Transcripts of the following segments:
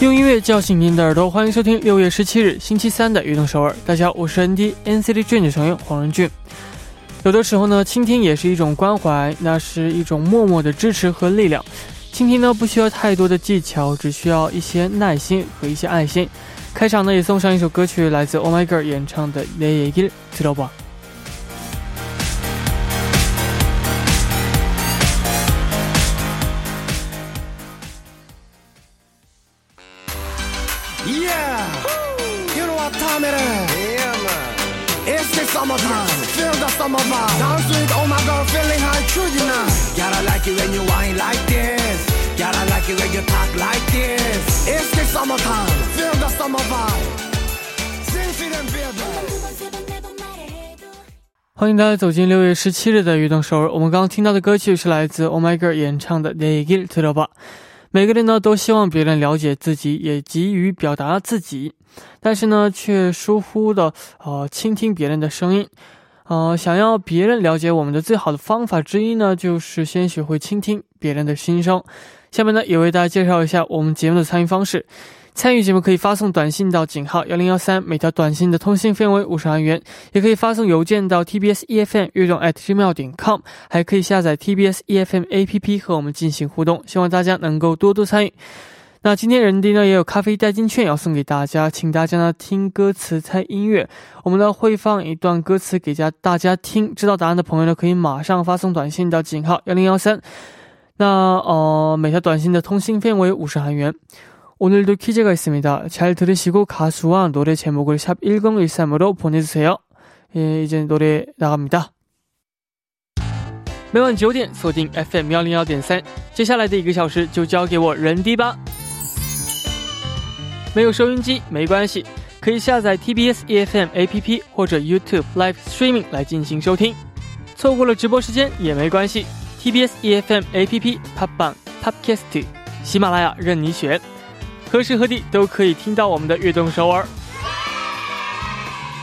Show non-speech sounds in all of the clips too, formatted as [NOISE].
用音乐叫醒您的耳朵，欢迎收听六月十七日星期三的《运动首尔》。大家好，我是 ND NCT Dream 的成员黄仁俊。有的时候呢，倾听也是一种关怀，那是一种默默的支持和力量。倾听呢，不需要太多的技巧，只需要一些耐心和一些爱心。开场呢，也送上一首歌曲，来自 Oh My Girl 演唱的《내얘기를들어봐》。 summertime. Feel the summer vibe. Dance with oh my girl, feeling high, true you know. Gotta like it when you whine like this. Gotta like it when you talk like this. It's the summertime. Feel the summer vibe. Sing, feel and feel the. 欢迎大家走进六月十七日的运动首尔。我们刚刚听到的歌曲是来自 Oh My Girl 演唱的《내얘기를들어봐》。 每个人呢都希望别人了解自己，也急于表达自己。但是呢，却疏忽的呃倾听别人的声音，呃，想要别人了解我们的最好的方法之一呢，就是先学会倾听别人的心声。下面呢，也为大家介绍一下我们节目的参与方式。参与节目可以发送短信到井号幺零幺三，每条短信的通信费为五十韩元；也可以发送邮件到 tbs efm 阅动 at gmail 点 com，还可以下载 tbs efm app 和我们进行互动。希望大家能够多多参与。那今天人丁呢也有咖啡代金券要送给大家，请大家呢听歌词猜音乐。我们呢会放一段歌词给家大家听，知道答案的朋友呢可以马上发送短信到井号幺零幺三。那呃每条短信的通信费为五十韩元。 오늘도퀴즈가있습니다잘들으시고가수와노래제목을샵1013으로보내주세요예이제노래나갑니다每晚九点锁定 FM 幺零幺点三，接下来的一个小时就交给我人迪吧。没有收音机没关系，可以下载 TBS EFM APP 或者 YouTube Live Streaming 来进行收听。错过了直播时间也没关系，TBS EFM APP、Pop Bang、Podcast、喜马拉雅任你选， 何时何地都可以听到我们的悦动首尔。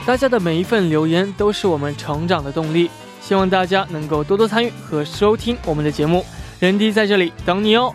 大家的每一份留言都是我们成长的动力，希望大家能够多多参与和收听我们的节目。人弟在这里等你哦。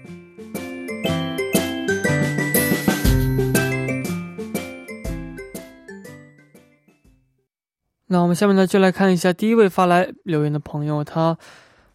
那我们下面呢，就来看一下第一位发来留言的朋友，他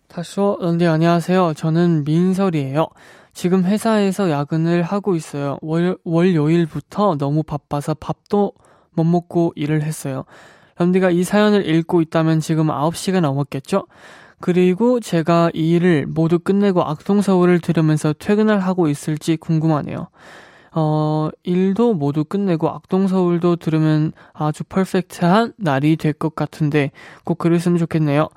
他说：“嗯，네안녕하세요저는민설이에요지금회사에서야근을하고있어요월월요일부터너무바빠서밥도못먹고일을했어요람디가이사연을읽고있다면지금9시가넘었겠죠그리고제가이일을모두끝내고악동서울을들으면서퇴근을하고있을지궁금하네요 어, 일도 모두 끝내고 악동서울도 들으면 아주 퍼펙트한 날이 될 것 같은데 꼭 그랬으면 좋겠네요.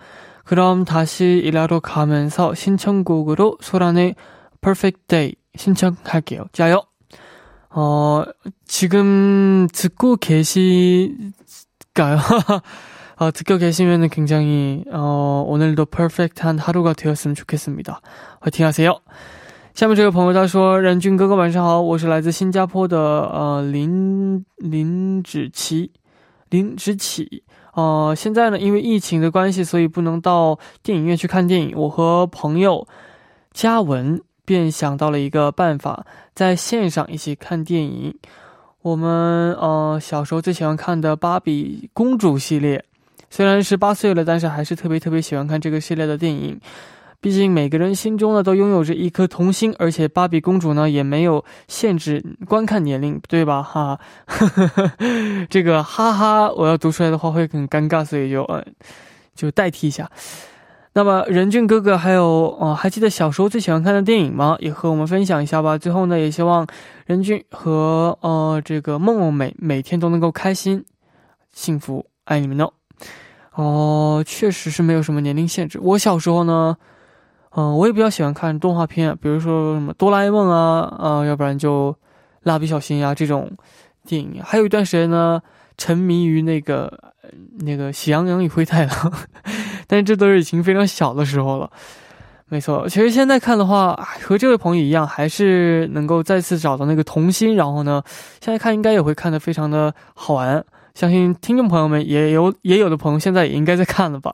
그럼 다시 일하러 가면서 신청곡으로 소란의 Perfect Day 신청할게요. 짜요! 어, 지금 듣고 계실까요? [LAUGHS] 어, 듣고 계시면 굉장히, 어, 오늘도 퍼펙트한 하루가 되었으면 좋겠습니다. 화이팅 하세요! 下面这位朋友他说：“任俊哥哥晚上好，我是来自新加坡的呃林林芷琪林芷琪呃现在呢因为疫情的关系，所以不能到电影院去看电影。我和朋友嘉文便想到了一个办法，在线上一起看电影。我们呃小时候最喜欢看的芭比公主系列，虽然是八岁了，但是还是特别特别喜欢看这个系列的电影。”毕竟每个人心中呢都拥有着一颗童心，而且芭比公主呢也没有限制观看年龄，对吧？[LAUGHS] 哈，这个哈哈，我要读出来的话会很尴尬，所以就呃就代替一下。那么任俊哥哥还有呃，还记得小时候最喜欢看的电影吗？也和我们分享一下吧。最后呢，也希望任俊和呃这个梦梦每每天都能够开心、幸福，爱你们哦。哦，确实是没有什么年龄限制。我小时候呢，嗯、我也比较喜欢看动画片，比如说什么哆啦 A 梦啊，呃，要不然就蜡笔小新呀、这种电影。还有一段时间呢，沉迷于那个那个喜羊羊与灰太狼，[LAUGHS] 但这都是已经非常小的时候了。没错，其实现在看的话，和这位朋友一样，还是能够再次找到那个童心。然后呢，现在看应该也会看得非常的好玩。相信听众朋友们也有也有的朋友现在也应该在看了吧。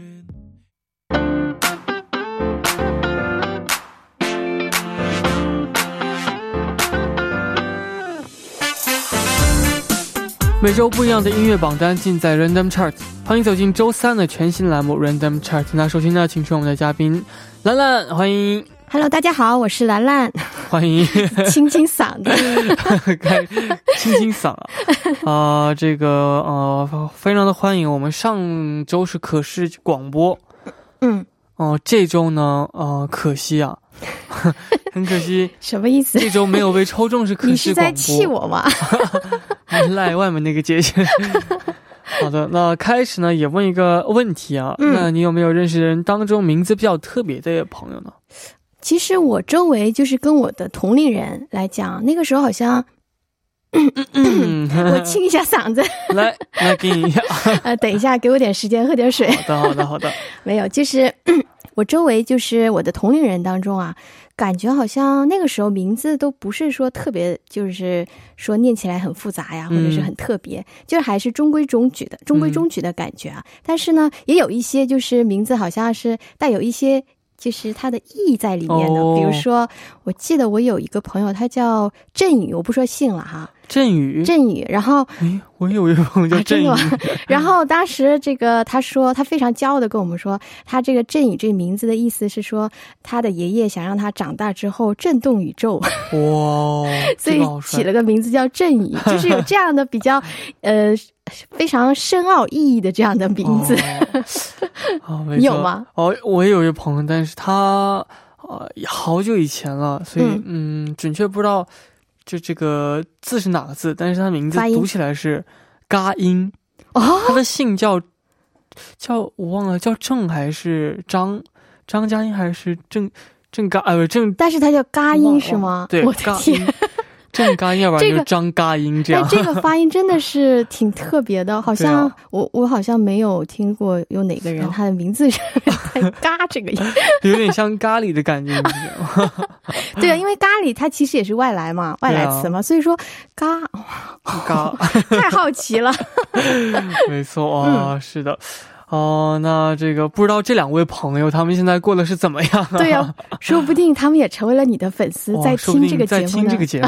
每周不一样的音乐榜单尽在 Random Chart，欢迎走进周三的全新栏目 Random Chart。那首先呢，请出我们的嘉宾兰兰，欢迎 Hello，大家好，我是兰兰，欢迎，清清嗓子。[LAUGHS] 开清清嗓啊，[LAUGHS] 啊、这个呃非常的欢迎。我们上周是可视广播，嗯，哦、这周呢，呃，可惜啊，[LAUGHS] 很可惜，什么意思？这周没有被抽中是可惜你是在。气我吗？赖外面那个姐姐。[LAUGHS] 好的，那开始呢也问一个问题啊，嗯那你有没有认识的人当中名字比较特别的朋友呢？其实我周围就是跟我的同龄人来讲，那个时候好像嗯，[COUGHS] 我清一下嗓子，[LAUGHS] 来来给你一下。[LAUGHS] 呃，等一下，给我点时间喝点水。好的，好的，好的。没有，就是 [COUGHS] 我周围就是我的同龄人当中啊，感觉好像那个时候名字都不是说特别，就是说念起来很复杂呀，或者是很特别，就是还是中规中矩的、中规中矩的感觉啊。但是呢，也有一些就是名字好像是带有一些。就是它的意义在里面的，哦比如说，我记得我有一个朋友，他叫振宇，我不说姓了哈，振宇，振宇，然后哎，我有一个朋友叫啊振宇，[LAUGHS] 然后当时这个他说，他非常骄傲的跟我们说，他这个振宇这个名字的意思是说，他的爷爷想让他长大之后震动宇宙，哇，[LAUGHS] 所以起了个名字叫振宇，[LAUGHS] 就是有这样的比较呃非常深奥意义的这样的名字。哦，哦没你有吗？哦，我也有一个朋友，但是他呃好久以前了，所以嗯。嗯准确不知道就这个字是哪个字，但是他名字读起来是嘎音。哦，他的姓叫叫我忘了叫郑还是张张嘉音还是郑郑嘎呃不郑但是他叫嘎音是吗？对我的嘎天音。郑嘎音，要不然就是张嘎音这样。但这个发音真的是挺特别的，好像、啊我我好像没有听过有哪个人他的名字是带“嘎”这个音。[LAUGHS] 有点像咖喱的感觉。[LAUGHS] 对啊，因为咖喱它其实也是外来嘛，外来词嘛，所以说嘎嘎，[LAUGHS] 太好奇了。没错啊，嗯是的。哦，那这个不知道这两位朋友他们现在过得是怎么样、啊？对呀、[LAUGHS] 说不定他们也成为了你的粉丝，在听这个节目在听这个。节目。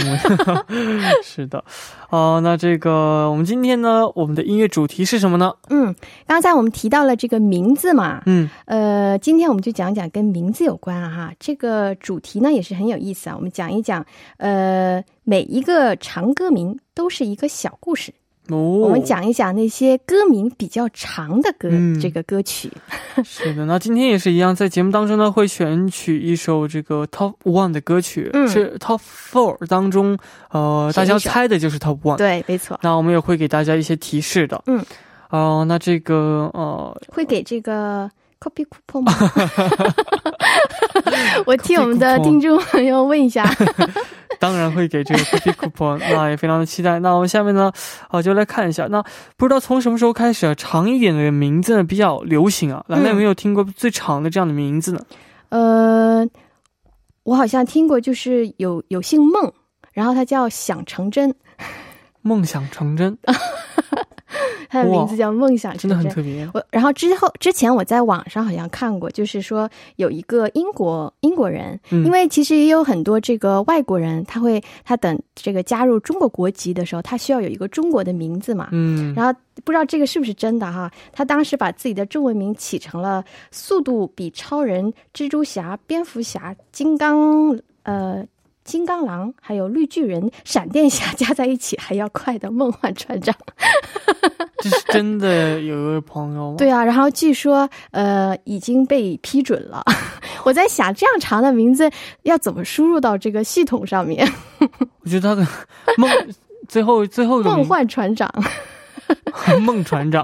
是的，哦、那这个我们今天呢，我们的音乐主题是什么呢？嗯，刚才我们提到了这个名字嘛，嗯，呃，今天我们就讲讲跟名字有关啊哈。这个主题呢也是很有意思啊，我们讲一讲，呃，每一个长歌名都是一个小故事。哦，我们讲一讲那些歌名比较长的歌，嗯这个歌曲。[LAUGHS] 是的，那今天也是一样，在节目当中呢，会选取一首这个 Top One 的歌曲，嗯是 Top Four 当中，呃，大家猜的就是 Top One。对，没错，那我们也会给大家一些提示的。嗯，哦、那这个呃，会给这个 copy coupon 吗？[LAUGHS] 我替我们的听众朋友问一下。[LAUGHS] 当然会给这个 cookie coupon，那也非常的期待。那我们下面呢，啊、就来看一下。那不知道从什么时候开始啊，长一点的名字呢比较流行啊。兰兰有没有听过最长的这样的名字呢？呃，我好像听过，就是有有姓孟，然后他叫想成真，[LAUGHS] 梦想成真，它的名字叫《梦想真的。很特别。我然后之后之前我在网上好像看过，就是说有一个英国英国人，嗯因为其实也有很多这个外国人，他会他等这个加入中国国籍的时候，他需要有一个中国的名字嘛。嗯，然后不知道这个是不是真的哈？他当时把自己的中文名起成了“速度比超人、蜘蛛侠、蝙蝠侠、金刚呃金刚狼还有绿巨人、闪电侠加在一起还要快的梦幻船长”。[LAUGHS] 这是真的有一位朋友吗？对啊，然后据说呃已经被批准了。[LAUGHS] 我在想，这样长的名字要怎么输入到这个系统上面？[LAUGHS] 我觉得他的梦最后最后一个梦幻船长梦船长，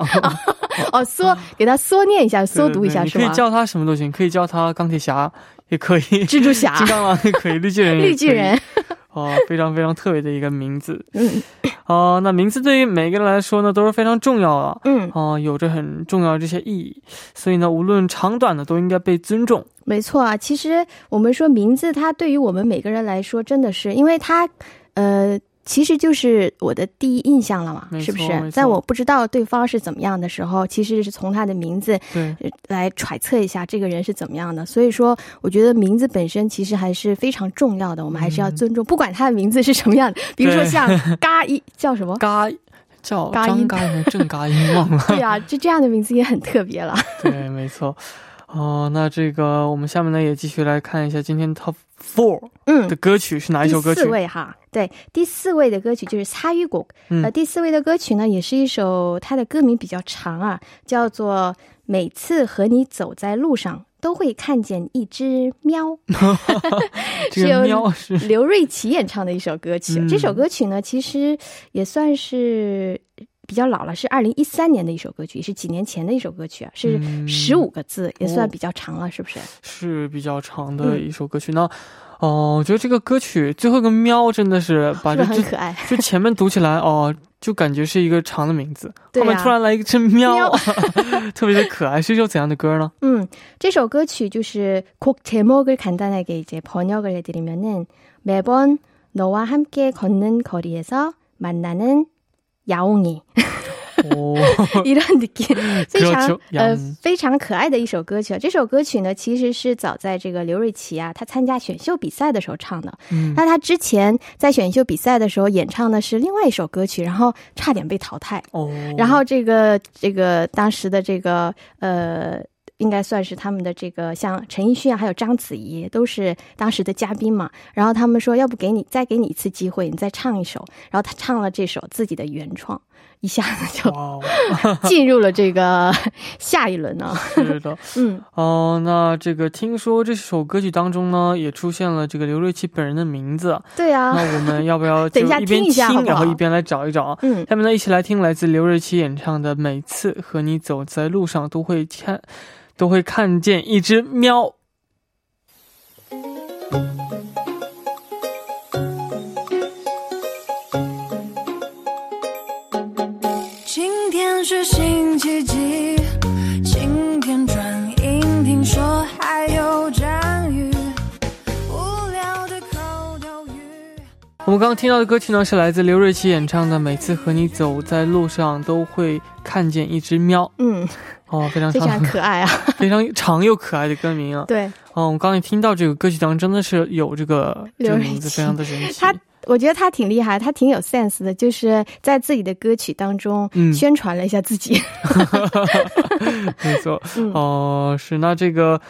哦，缩给他缩念一下，缩读一下是吗？可以叫他什么都行，可以叫他钢铁侠，也可以蜘蛛侠金刚狼也可以，绿巨人绿巨人，[LAUGHS] 哦，非常非常特别的一个名字。嗯哦，那名字对于每个人来说呢，都是非常重要的。嗯，哦，有着很重要的这些意义，所以呢，无论长短的都应该被尊重。没错啊。其实我们说名字，它对于我们每个人来说，真的是因为它呃。其实就是我的第一印象了嘛是不是？在我不知道对方是怎么样的时候，其实是从他的名字来揣测一下这个人是怎么样的。所以说，我觉得名字本身其实还是非常重要的，我们还是要尊重，不管他的名字是什么样的。比如说像 [LAUGHS] 嘎一叫什么？嘎叫嘎音张嘎还是郑嘎音忘了。[LAUGHS] 对啊，就这样的名字也很特别了。[LAUGHS] 对，没错。哦，那这个我们下面呢也继续来看一下今天 Top Four 嗯的，歌曲是哪一首歌曲第四？位哈，对，第四位的歌曲就是《擦雨果》。嗯呃，第四位的歌曲呢，也是一首它的歌名比较长啊，叫做《每次和你走在路上都会看见一只喵》，[LAUGHS] [LAUGHS] 这个是由喵是刘瑞琦演唱的一首歌曲。嗯这首歌曲呢，其实也算是。比较老了，是二零一三年的一首歌曲，是几年前的一首歌曲啊，是嗯十五个字，也算哦比较长了，是不是？是比较长的嗯一首歌曲。那哦，我觉得这个歌曲最后一个喵真的是把是这这不是很可爱？[LAUGHS] 就前面读起来哦，就感觉是一个长的名字，对啊后面突然来一只喵，喵[LAUGHS] 特别的可爱，是一首怎样的歌呢？[LAUGHS] 嗯，这首歌曲就是곡제목을간단하게이제번역을해드리면은매번너와함께걷는거리에서만나는 야옹이 [LAUGHS] [LAUGHS] 哦， 이런느낌，非常 그렇죠 呃 야옹이 非常可爱的一首歌曲。这首歌曲呢，其实是早在这个刘瑞琦啊，他参加选秀比赛的时候唱的。嗯，那他之前在选秀比赛的时候演唱的是另外一首歌曲，然后差点被淘汰。哦，然后这个这个当时的这个呃， 应该算是他们的这个像陈奕迅啊，还有章子怡都是当时的嘉宾嘛。然后他们说，要不给你再给你一次机会，你再唱一首。然后他唱了这首自己的原创，一下子就 [LAUGHS] 进入了这个 [LAUGHS] 下一轮呢。[LAUGHS] 是的，嗯，哦，那这个听说这首歌曲当中呢，也出现了这个刘瑞琦本人的名字，对啊，那我们要不要等一下听一下好好然后一边来找一找啊？嗯，下面呢，一起来听来自刘瑞琦演唱的《每次和你走在路上都会看，都会看见一只喵》。今天是星期几？们刚刚听到的歌曲呢，是来自刘瑞琦演唱的《每次和你走在路上都会看见一只喵》。嗯，哦，非常非常，可爱啊。[LAUGHS] 非常长又可爱的歌名啊！对，哦，我刚刚也听到这个歌曲当中真的是有这个这个名字，非常的神奇。他我觉得他挺厉害，他挺有 sense 的，就是在自己的歌曲当中嗯宣传了一下自己。[LAUGHS] 没错，嗯哦、是那这个，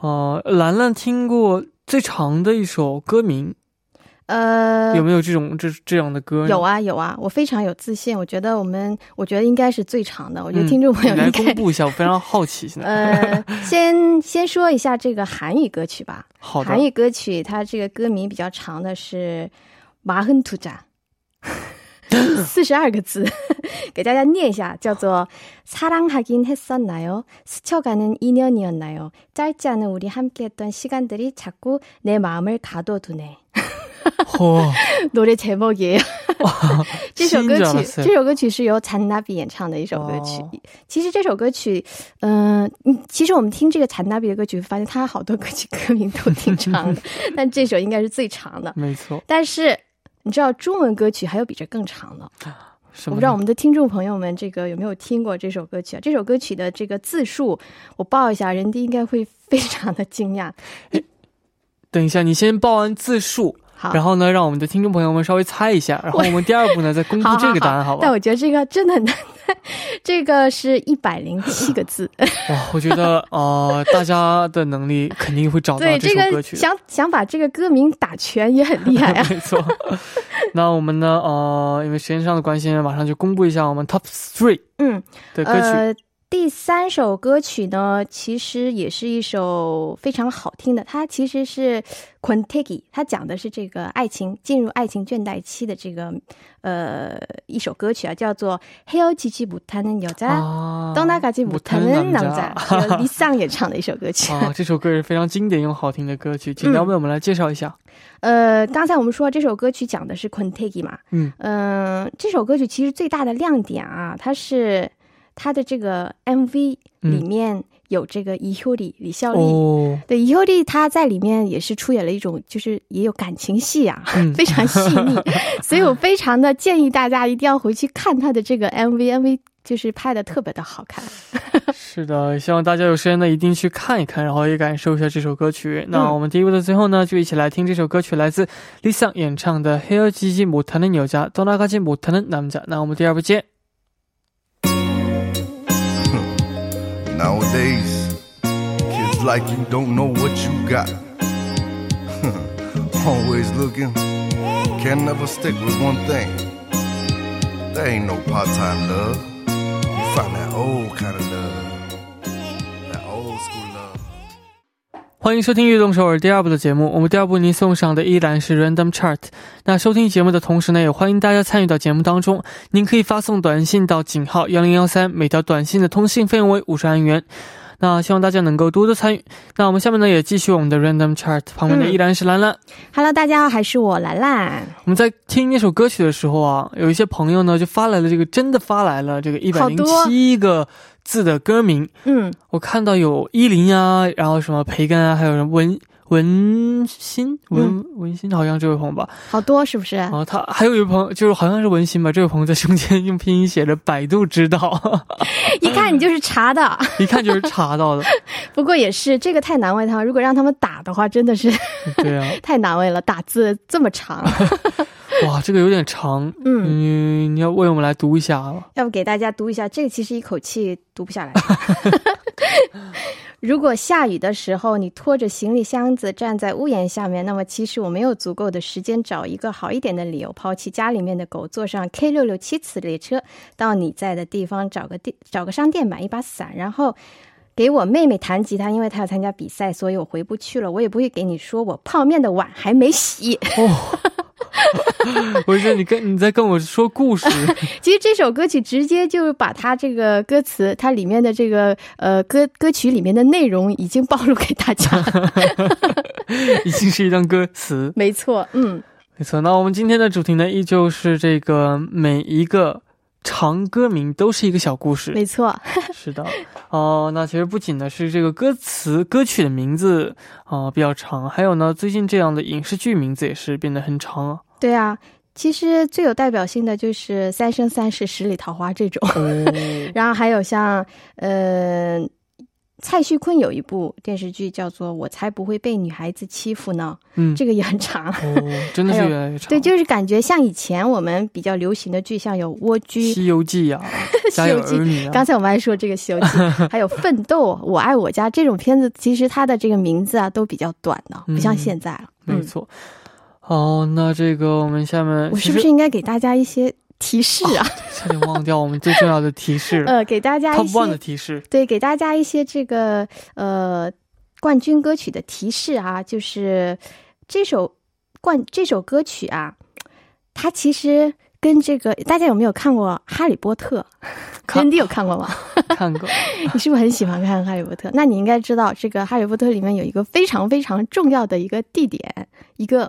哦、兰兰听过最长的一首歌名，呃，有没有这种这这样的歌呢？有啊有啊，我非常有自信，我觉得我们，我觉得应该是最长的，我觉得嗯听众朋友你来应该。公布一下，我非常好奇。现在，呃，[LAUGHS] 先先说一下这个韩语歌曲吧。好的韩，语歌曲它这个歌名比较长的是《马亨图扎》，[LAUGHS] 四十二个字，[LAUGHS] 给大家念一下，叫做사랑하긴했었나요? 스쳐가는 인연이었나요? 짧지 않은 우리 함께했던 시간들이 자꾸 내 마음을 가둬두네. [LAUGHS] 哇， 노래 제목이에요 这首歌曲，新的是这首歌曲是由잔나비演唱的一首歌曲。哦其实这首歌曲，嗯、嗯，其实我们听这个잔나비的歌曲，发现他好多歌曲歌名都挺长的，[LAUGHS] 但这首应该是最长的。没错，但是你知道中文歌曲还有比这更长的， 什么呢我不知道我们的听众朋友们这个有没有听过这首歌曲啊？这首歌曲的这个字数，我报一下，人家应该会非常的惊讶。[LAUGHS] 等一下，你先报完字数， 好，然后呢，让我们的听众朋友们稍微猜一下，然后我们第二步呢再公布这个答案，好吧？但我觉得这个真的很难，[LAUGHS] 这个是一百零七个字。哇，我觉得 [LAUGHS] 呃，大家的能力肯定会找到，这这个首歌曲的。想想把这个歌名打全也很厉害啊。[LAUGHS] 没错。那我们呢？呃，因为时间上的关系呢，马上就公布一下我们 Top Three 嗯，的歌曲。呃，第三首歌曲呢，其实也是一首非常好听的，它其实是 Quantegi，它讲的是这个爱情进入爱情倦怠期的这个呃一首歌曲啊，叫做《헤어지지 못하는 여자》。 啊 떠나가지 못하는 남자 남자，由李桑演唱的一首歌曲。[LAUGHS] 啊，这首歌是非常经典又好听的歌曲，请两位我们来介绍一下。呃，刚才我们说这首歌曲讲的是 Quantegi 嘛，嗯嗯、这首歌曲其实最大的亮点啊，它是 它的这个 MV 嗯里面有这个伊秀里李孝利。哦，对，伊秀利他在里面也是出演了一种，就是也有感情戏啊，嗯非常细腻，[LAUGHS] 所以我非常的建议大家一定要回去看他的这个 MV，MV 就是拍的特别的好看。[LAUGHS] 是的，希望大家有时间呢一定去看一看，然后也感受一下这首歌曲。那嗯我们第一部的最后呢，就一起来听这首歌曲，来自 Lisa 演唱的《헤어지지 못하는 여자, 떠나가지 못하는 남자》。那我们第二部见。 Nowadays, kids like you don't know what you got. [LAUGHS] Always looking, can never stick with one thing. There ain't no part time love. You find that old kind of 欢迎收听《悦动首尔》第二部的节目。我们第二部您送上的依然是 Random Chart。那收听节目的同时呢，也欢迎大家参与到节目当中。您可以发送短信到井号幺零幺三，每条短信的通信费用为五十韩元。那希望大家能够多多参与。那我们下面呢，也继续我们的 Random Chart，旁边的嗯依然是兰兰。Hello，大家好，还是我兰兰。我们在听那首歌曲的时候啊，有一些朋友呢就发来了这个真的发来了这个一百零七个字的歌名。嗯，我看到有依林啊，然后什么培根啊，还有人文文心文、文心，好像这位朋友吧。好多是不是？哦他还有一位朋友，就是好像是文心吧，这位朋友在中间用拼音写着“百度知道 [LAUGHS] 一看你就是查的。[LAUGHS] ”，一看就是查到的。不过也是这个太难为他们，如果让他们打的话，真的是对啊，[LAUGHS] 太难为了，打字这么长。[LAUGHS] 哇，这个有点长，嗯，嗯，你要为我们来读一下吧。要不给大家读一下，这个其实一口气读不下来。[LAUGHS] 如果下雨的时候，你拖着行李箱子站在屋檐下面，那么其实我没有足够的时间找一个好一点的理由，抛弃家里面的狗，坐上 K 六六七次列车，到你在的地方找个地找个商店买一把伞，然后。给我妹妹弹吉他，因为她要参加比赛，所以我回不去了。我也不会给你说我泡面的碗还没洗。[LAUGHS] 我觉得你跟你在跟我说故事，[LAUGHS] 其实这首歌曲直接就把它这个歌词，它里面的这个呃歌歌曲里面的内容已经暴露给大家了。[LAUGHS] 已经是一段歌词。没错，嗯，没错，那我们今天的主题呢，依旧是这个每一个长歌名都是一个小故事。没错，是的，哦、那其实不仅呢是这个歌词歌曲的名字啊、呃比较长，还有呢最近这样的影视剧名字也是变得很长啊。对啊。其实最有代表性的就是《三生三世十里桃花》这种，哦，[LAUGHS] 然后还有像呃蔡徐坤有一部电视剧叫做《我才不会被女孩子欺负呢》，嗯，这个也很长。哦，真的 [LAUGHS] 是越来越长。对，就是感觉像以前我们比较流行的剧，像有《蜗居》《西游记》呀，[LAUGHS]《家有儿女》啊，刚才我们还说这个《西游记》，还有《奋斗》《我爱我家》这种片子，其实它的这个名字啊都比较短的，嗯不像现在了。嗯，没错。哦，那这个我们下面我是不是应该给大家一些提示啊？差点忘掉我们最重要的提示了 [LAUGHS] 呃，给大家一？Top One 的些提示，对，给大家一些这个呃冠军歌曲的提示啊，就是这首冠这首歌曲啊，它其实跟这个大家有没有看过《哈利波特》？[LAUGHS] 肯定有看过吧？[LAUGHS] 看过。你是不是很喜欢看《哈利波特》？那你应该知道，这个《哈利波特》里面有一个非常非常重要的一个地点，一个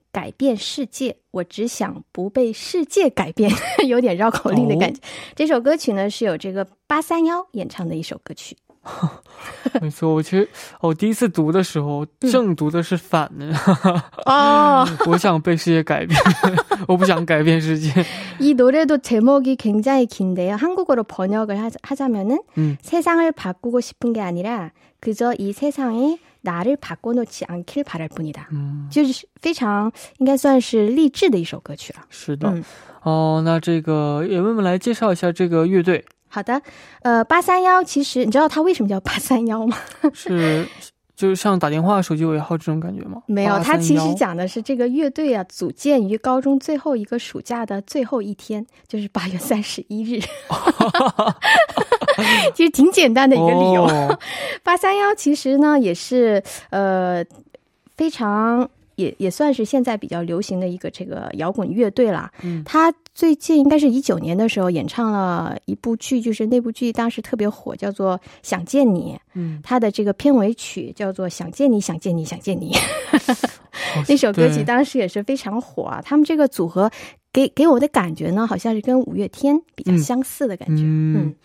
改变世界，我只想不被世界改变》，[LAUGHS] 有点绕口令的感觉。这首歌曲呢是有这个八三幺演唱的一首歌曲。[LAUGHS] 没错，我其实我第一次读的时候正读的是反的，哦，[LAUGHS] 我想被世界改变，我不想改变世界。 이 노래도 제목이 굉장히 긴데요. 한국어로 번역을 하자, 하자면은 음. 세상을 바꾸고 싶은 게 아니라 그저 이 세상이 나를 바꿔놓지 않길 바랄 뿐이다. 嗯，就是非常应该算是励志的一首歌曲了。是的。嗯哦，那这个也为我们来介绍一下这个乐队，好的，呃，八三幺其实你知道它为什么叫八三幺吗？是就像打电话手机尾号这种感觉吗？没有，它其实831讲的是这个乐队啊，组建于高中最后一个暑假的最后一天，就是八月三十一日。[LAUGHS] 其实挺简单的一个理由。哦 八三幺其实呢也是呃非常也也算是现在比较流行的一个这个摇滚乐队啦。嗯他最近应该是一九年的时候演唱了一部剧，就是那部剧当时特别火，叫做《想见你》。嗯，他的这个片尾曲叫做《想见你，想见你，想见你》。[LAUGHS] 那首歌曲当时也是非常火啊。他们这个组合给给我的感觉呢，好像是跟五月天比较嗯相似的感觉。嗯嗯，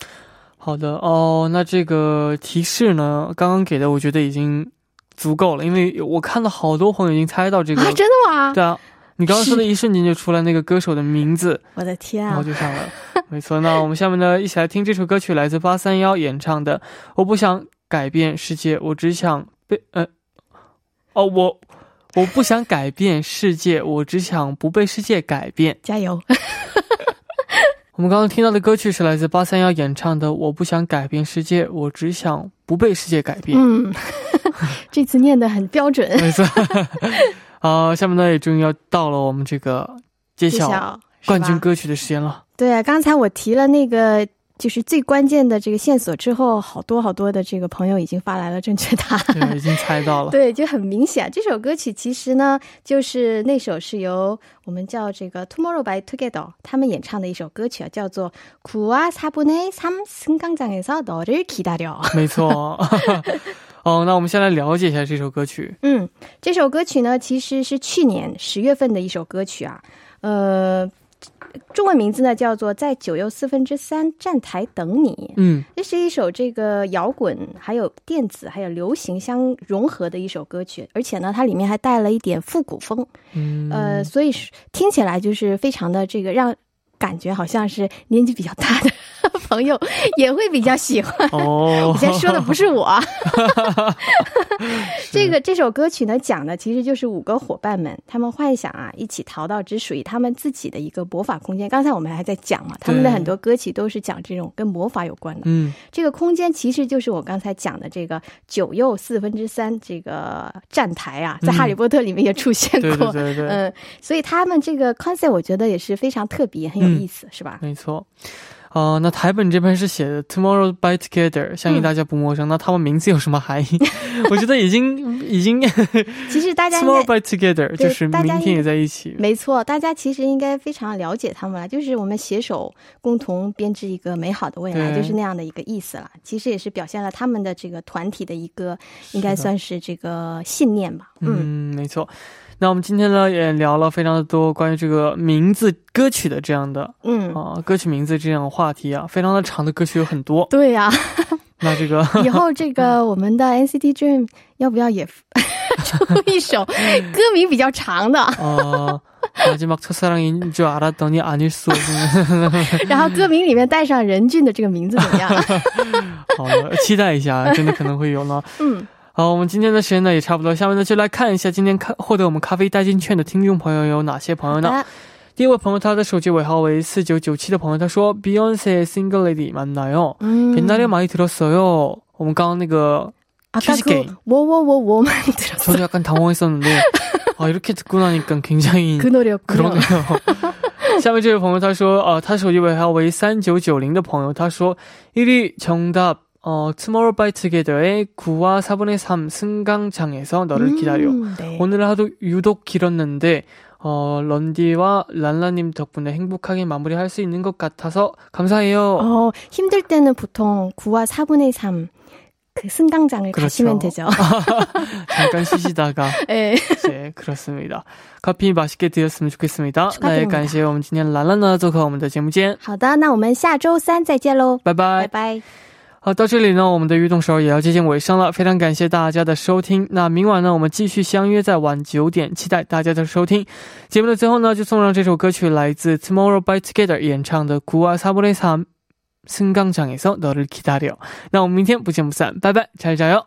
好的哦。那这个提示呢，刚刚给的我觉得已经足够了，因为我看到好多朋友已经猜到这个。啊，真的吗？对啊，你刚刚说的一瞬间就出来那个歌手的名字，[LAUGHS] 我的天啊！然后就上了。没错，那我们下面呢，一起来听这首歌曲，来自八三幺演唱的《我不想改变世界，我只想被……呃，哦，我我不想改变世界，我只想不被世界改变。加油！我们刚刚听到的歌曲是来自八三幺演唱的《我不想改变世界，我只想不被世界改变》。嗯，[LAUGHS] 这次念的很标准。没错。[LAUGHS] 好，下面呢也终于要到了我们这个揭晓冠军歌曲的时间了。对啊，刚才我提了那个就是最关键的这个线索之后，好多好多的这个朋友已经发来了正确答案。对，已经猜到了。对，[LAUGHS] 就很明显，这首歌曲其实呢，就是那首是由我们叫这个 Tomorrow by Together 他们演唱的一首歌曲啊，叫做《9와사분의삼승강장에서너를기다려》。没错。哦，那我们先来了解一下这首歌曲。[LAUGHS] 嗯，这首歌曲呢，其实是去年十月份的一首歌曲啊，呃， 中文名字呢叫做《在九又四分之三站台等你》。嗯，这是一首这个摇滚、还有电子、还有流行相融合的一首歌曲，而且呢，它里面还带了一点复古风，嗯，呃，所以是听起来就是非常的这个让感觉好像是年纪比较大的 [LAUGHS] 朋友也会比较喜欢。哦，[LAUGHS] 我先说的不是我啊，[LAUGHS] 这个这首歌曲呢，讲的其实就是五个伙伴们，他们幻想啊，一起逃到只属于他们自己的一个魔法空间。刚才我们还在讲嘛，他们的很多歌曲都是讲这种跟魔法有关的。嗯，这个空间其实就是我刚才讲的这个九又四分之三这个站台啊，在《哈利波特》里面也出现对过。对对对，嗯，所以他们这个 concept 我觉得也是非常特别，很有意思，是吧？没错。哦，那台本这边是写的 Tomorrow by Together，相信大家不陌生。那他们名字有什么含义？[LAUGHS] 我觉得已经已经 [LAUGHS] 其实大家应 Tomorrow 该 by Together 就是明天也在一起。没错，大家其实应该非常了解他们了，就是我们携手共同编织一个美好的未来，就是那样的一个意思了。其实也是表现了他们的这个团体的一个，应该算是这个信念吧。嗯，嗯，没错。那我们今天呢，也聊了非常的多关于这个名字、歌曲的这样的，嗯啊，歌曲名字这样的话题啊，非常的长的歌曲有很多。对呀，那这个 [LAUGHS] 以后这个我们的 NCT Dream 要不要也 [LAUGHS] 出一首歌名比较长的？啊，[LAUGHS] 마지막첫사랑이주알았더니아닐 수。 然后歌名里面带上任俊的这个名字怎么样？好，期待一下，真的可能会有呢。嗯。好，我们今天的时间呢也差不多，下面呢就来看一下今天看获得我们咖啡代金券的听众朋友有哪些朋友呢？好的第一位朋友，他的手机尾号为四九九七的朋友，他说 Beyonce Single Lady 맞나요? 嗯 옛날에 많이 들었어요. 我们刚刚那个 아까 퀴즈 그 게임. 워워워워만 들었어. 저도 약간 당황했었는데 아 이렇게 듣고 나니까 굉장히 그 노래였군요. 그러네요.下面这位朋友他说，呃，他手机尾号为三九九零的朋友，他说 1위 정답 어, Tomorrow by Together의 9와 4분의 3 승강장에서 너를 기다려. 음, 네. 오늘 하도 유독 길었는데 어, 런디와 란라님 덕분에 행복하게 마무리할 수 있는 것 같아서 감사해요. 어, 힘들 때는 보통 9와 4분의 3. 그 승강장을 그렇죠. 가시면 되죠. [LAUGHS] 잠깐 쉬시다가 [LAUGHS] 네. 네, 그렇습니다. 커피 맛있게 드셨으면 좋겠습니다. 네, 축하드립니다. 感谢我们今天兰兰呢做客我们的节目间，好的，那我们下周三再见喽，拜拜拜。拜。 好，到这里呢，我们的运动手也要接近尾声了，非常感谢大家的收听。那明晚呢，我们继续相约在晚九点，期待大家的收听。节目的最后呢，就送上这首歌曲，来自 Tomorrow by Together 演唱的《古瓦萨布雷萨승강장에서너를기다려》。那我们明天不见不散，拜拜，加油加油！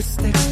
나